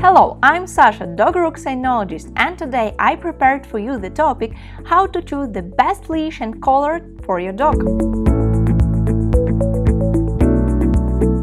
Hello, I'm Sasha, dog cynologist, and today I prepared for you the topic how to choose the best leash and collar for your dog.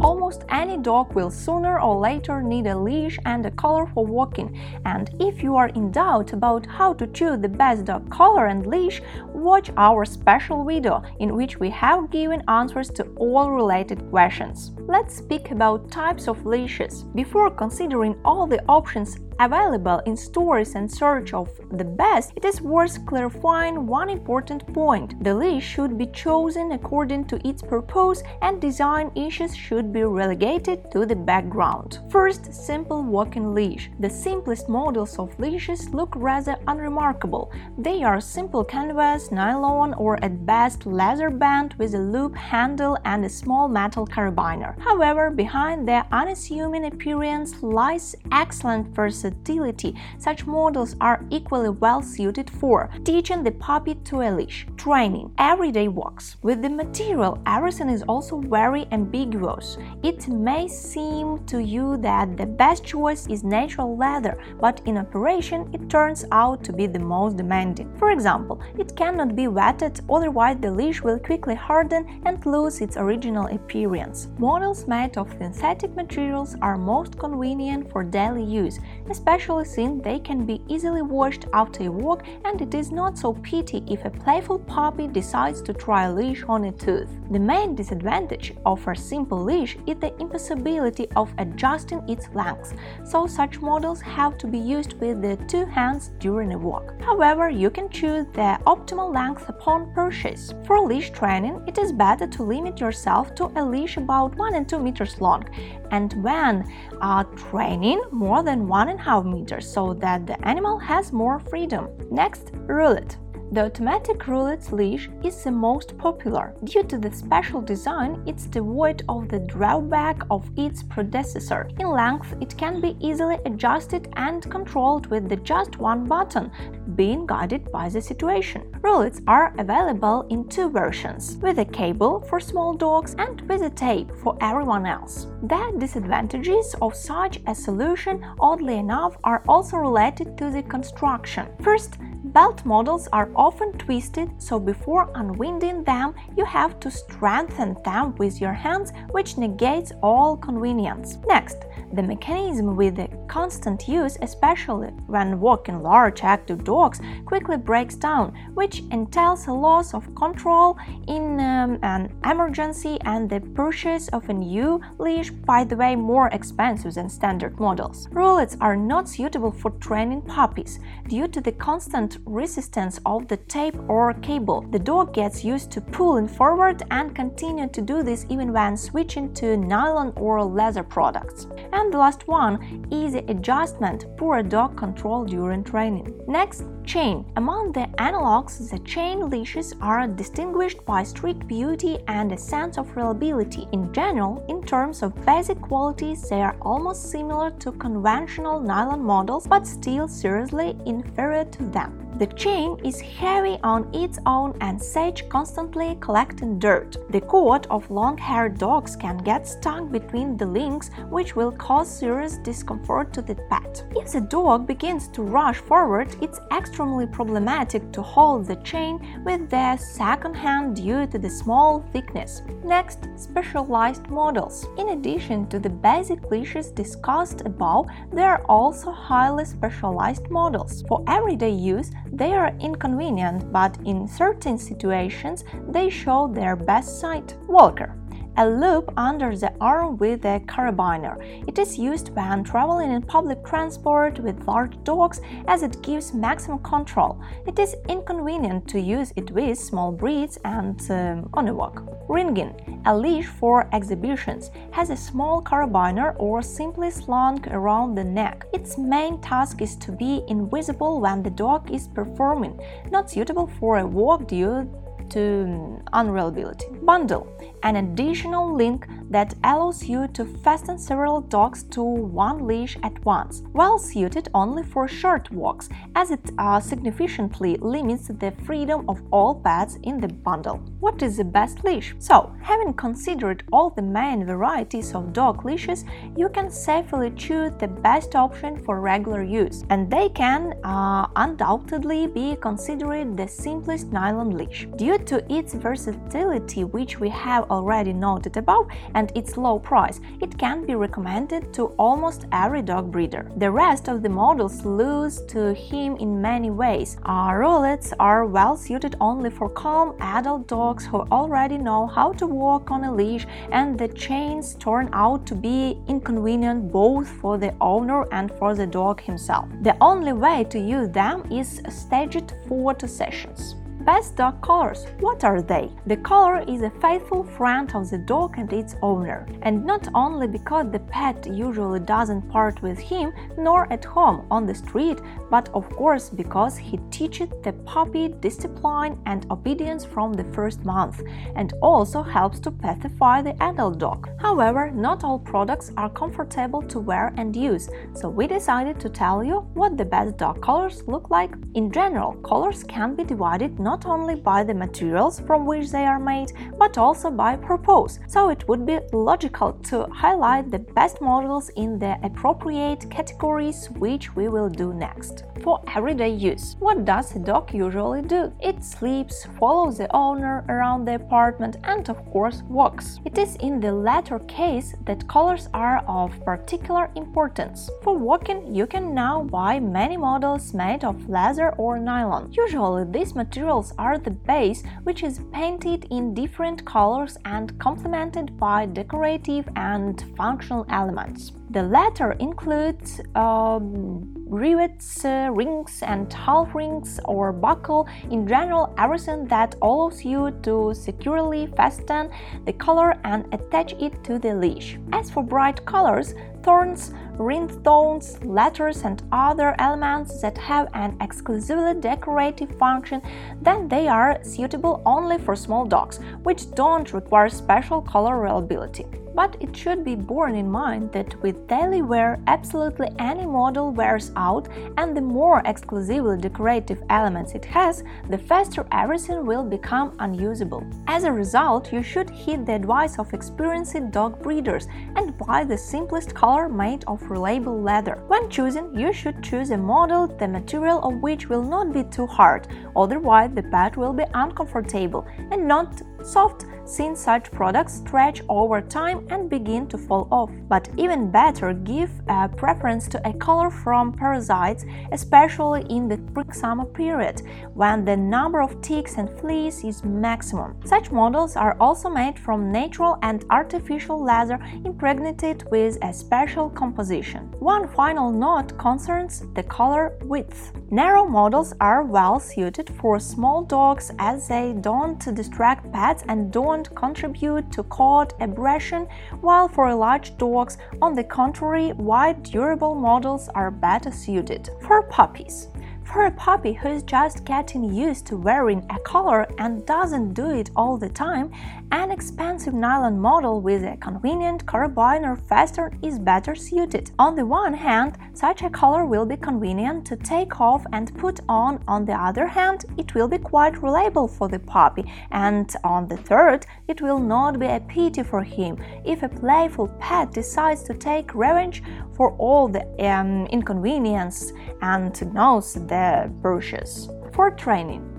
Almost any dog will sooner or later need a leash and a collar for walking, and if you are in doubt about how to choose the best dog collar and leash, watch our special video in which we have given answers to all related questions. Let's speak about types of leashes. Before considering all the options available in stores and search of the best, it is worth clarifying one important point. The leash should be chosen according to its purpose and design issues should be relegated to the background. First, simple walking leash. The simplest models of leashes look rather unremarkable. They are simple canvas, nylon, or at best leather band with a loop handle and a small metal carabiner. However, behind their unassuming appearance lies excellent versatility such models are equally well suited for teaching the puppy to a leash, training, everyday walks. With the material, everything is also very ambiguous. It may seem to you that the best choice is natural leather, but in operation it turns out to be the most demanding. For example, it cannot be wetted, otherwise the leash will quickly harden and lose its original appearance. Models made of synthetic materials are most convenient for daily use, especially since they can be easily washed after a walk and it is not so pity if a playful puppy decides to try a leash on a tooth. The main disadvantage of a simple leash is the impossibility of adjusting its length, so such models have to be used with the two hands during a walk. However, you can choose the optimal length upon purchase. For leash training, it is better to limit yourself to a leash about 1 and 2 meters long, and when uh, training, more than 1 1.5 meters so that the animal has more freedom. Next, roulette. The automatic roulette leash is the most popular. Due to the special design, it's devoid of the drawback of its predecessor. In length, it can be easily adjusted and controlled with the just one button, being guided by the situation. Roulettes are available in two versions, with a cable for small dogs and with a tape for everyone else. The disadvantages of such a solution, oddly enough, are also related to the construction. First, Belt models are often twisted, so before unwinding them, you have to strengthen them with your hands, which negates all convenience. Next, the mechanism with the constant use, especially when walking large active dogs, quickly breaks down, which entails a loss of control in um, an emergency and the purchase of a new leash, by the way, more expensive than standard models. Roulettes are not suitable for training puppies due to the constant resistance of the tape or cable. The dog gets used to pulling forward and continue to do this even when switching to nylon or leather products. And the last one, easy adjustment, poor dog control during training. Next, chain. Among the analogs, the chain leashes are distinguished by strict beauty and a sense of reliability. In general, in terms of basic qualities, they are almost similar to conventional nylon models, but still seriously inferior to them. The chain is heavy on its own and such constantly collecting dirt. The coat of long-haired dogs can get stuck between the links, which will cause serious discomfort to the pet. If the dog begins to rush forward, it's extremely problematic to hold the chain with the second hand due to the small thickness. Next, specialized models. In addition to the basic leashes discussed above, there are also highly specialized models. For everyday use, they are inconvenient, but in certain situations they show their best side. Walker a loop under the arm with a carabiner. It is used when traveling in public transport with large dogs as it gives maximum control. It is inconvenient to use it with small breeds and um, on a walk. Ringing, a leash for exhibitions, has a small carabiner or simply slung around the neck. Its main task is to be invisible when the dog is performing, not suitable for a walk due to um, unreliability. Bundle, an additional link that allows you to fasten several dogs to one leash at once, well suited only for short walks, as it uh, significantly limits the freedom of all pets in the bundle. What is the best leash? So, having considered all the main varieties of dog leashes, you can safely choose the best option for regular use, and they can uh, undoubtedly be considered the simplest nylon leash. Due to its versatility, which we have already noted above, and its low price, it can be recommended to almost every dog breeder. The rest of the models lose to him in many ways. Our roulettes are well suited only for calm adult dogs who already know how to walk on a leash, and the chains turn out to be inconvenient both for the owner and for the dog himself. The only way to use them is staged photo sessions. Best dog colors. What are they? The collar is a faithful friend of the dog and its owner, and not only because the pet usually doesn't part with him nor at home on the street, but of course because he teaches the puppy discipline and obedience from the first month, and also helps to pacify the adult dog. However, not all products are comfortable to wear and use, so we decided to tell you what the best dog colors look like. In general, colors can be divided not not only by the materials from which they are made, but also by purpose. So it would be logical to highlight the best models in the appropriate categories, which we will do next. For everyday use, what does a dog usually do? It sleeps, follows the owner around the apartment, and of course walks. It is in the latter case that colors are of particular importance. For walking, you can now buy many models made of leather or nylon. Usually, these materials are the base, which is painted in different colors and complemented by decorative and functional elements. The latter includes um, rivets, uh, rings, and half rings or buckle. In general, everything that allows you to securely fasten the collar and attach it to the leash. As for bright colors, thorns, rhinestones, letters, and other elements that have an exclusively decorative function, then they are suitable only for small dogs, which don't require special color reliability. But it should be borne in mind that with daily wear, absolutely any model wears out, and the more exclusively decorative elements it has, the faster everything will become unusable. As a result, you should heed the advice of experienced dog breeders and buy the simplest color made of reliable leather. When choosing, you should choose a model the material of which will not be too hard, otherwise, the pet will be uncomfortable and not soft since such products stretch over time and begin to fall off. But even better, give a preference to a color from parasites, especially in the spring-summer period, when the number of ticks and fleas is maximum. Such models are also made from natural and artificial leather impregnated with a special composition. One final note concerns the color width. Narrow models are well suited for small dogs as they don't distract pets and don't contribute to coat abrasion, while for large dogs, on the contrary, wide durable models are better suited. For puppies, for a puppy who is just getting used to wearing a collar and doesn't do it all the time, an expensive nylon model with a convenient carabiner fastener is better suited. On the one hand, such a collar will be convenient to take off and put on. On the other hand, it will be quite reliable for the puppy, and on the third, it will not be a pity for him if a playful pet decides to take revenge for all the um, inconvenience and knows the brushes. For training.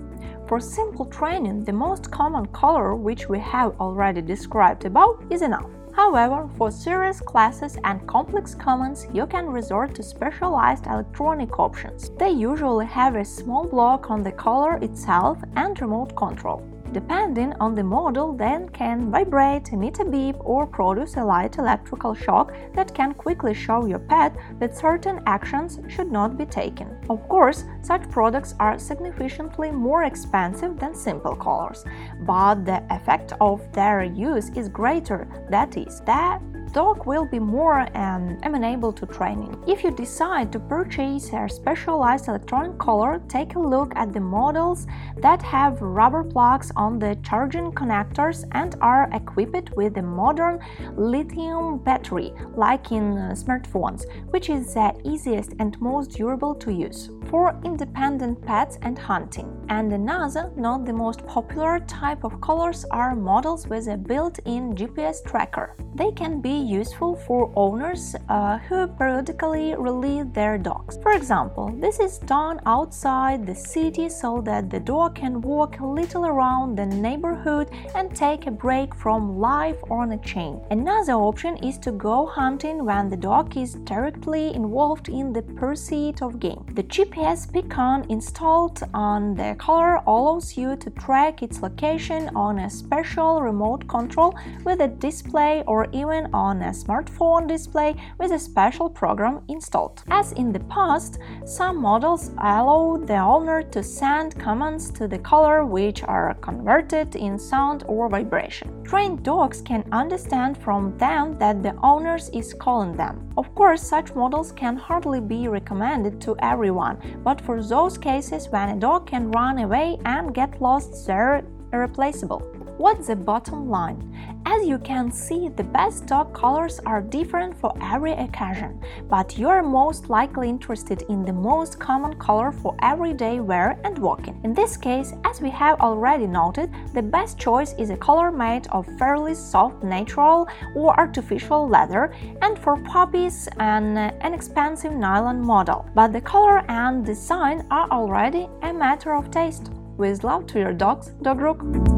For simple training, the most common color, which we have already described above, is enough. However, for serious classes and complex commands, you can resort to specialized electronic options. They usually have a small block on the collar itself and remote control depending on the model, then can vibrate, emit a beep, or produce a light electrical shock that can quickly show your pet that certain actions should not be taken. Of course, such products are significantly more expensive than simple collars, but the effect of their use is greater. That is, that dog will be more um, amenable to training. If you decide to purchase a specialized electronic collar, take a look at the models that have rubber plugs on the charging connectors and are equipped with a modern lithium battery, like in uh, smartphones, which is the easiest and most durable to use for independent pets and hunting. And another, not the most popular type of collars are models with a built-in GPS tracker. They can be useful for owners uh, who periodically release their dogs. For example, this is done outside the city so that the dog can walk a little around the neighborhood and take a break from life on a chain. Another option is to go hunting when the dog is directly involved in the pursuit of game. The GPS beacon installed on the collar allows you to track its location on a special remote control with a display or even on a smartphone display with a special program installed. As in the past, some models allow the owner to send commands to the collar which are converted in sound or vibration. Trained dogs can understand from them that the owner is calling them. Of course, such models can hardly be recommended to everyone, but for those cases when a dog can run away and get lost, they're irreplaceable. What's the bottom line? As you can see, the best dog colors are different for every occasion, but you are most likely interested in the most common color for everyday wear and walking. In this case, as we have already noted, the best choice is a color made of fairly soft natural or artificial leather, and for puppies, an inexpensive nylon model. But the color and design are already a matter of taste. With love to your dogs, Dog Rook.